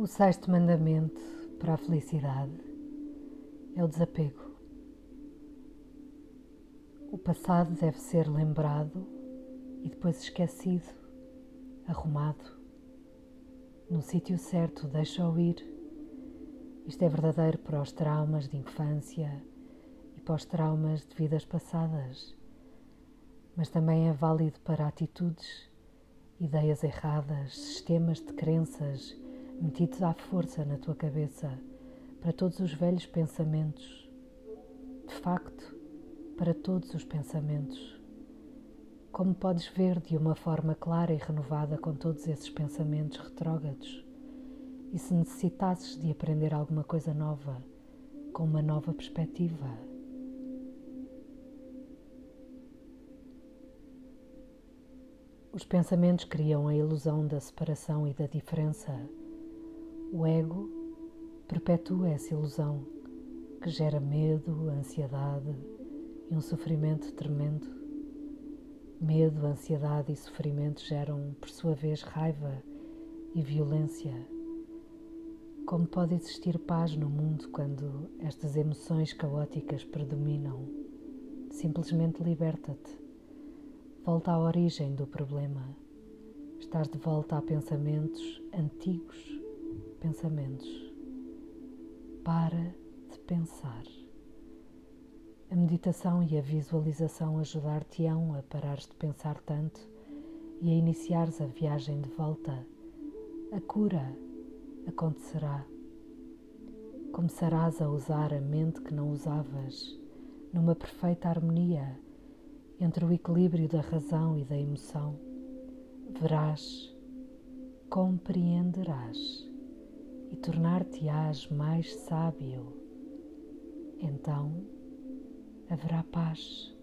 O sexto mandamento para a felicidade é o desapego. O passado deve ser lembrado e depois esquecido, arrumado. No sítio certo, deixa-o ir. Isto é verdadeiro para os traumas de infância e para os traumas de vidas passadas, mas também é válido para atitudes, ideias erradas, sistemas de crenças metidos à força na tua cabeça para todos os velhos pensamentos. De facto, para todos os pensamentos. Como podes ver de uma forma clara e renovada com todos esses pensamentos retrógrados? E se necessitasses de aprender alguma coisa nova, com uma nova perspectiva? Os pensamentos criam a ilusão da separação e da diferença o ego perpetua essa ilusão que gera medo, ansiedade e um sofrimento tremendo. Medo, ansiedade e sofrimento geram, por sua vez, raiva e violência. Como pode existir paz no mundo quando estas emoções caóticas predominam? Simplesmente liberta-te. Volta à origem do problema. Estás de volta a pensamentos antigos pensamentos. Para de pensar. A meditação e a visualização ajudar-te-ão a parares de pensar tanto e a iniciares a viagem de volta. A cura acontecerá. Começarás a usar a mente que não usavas, numa perfeita harmonia entre o equilíbrio da razão e da emoção. Verás, compreenderás tornar-te-ás mais sábio. Então haverá paz.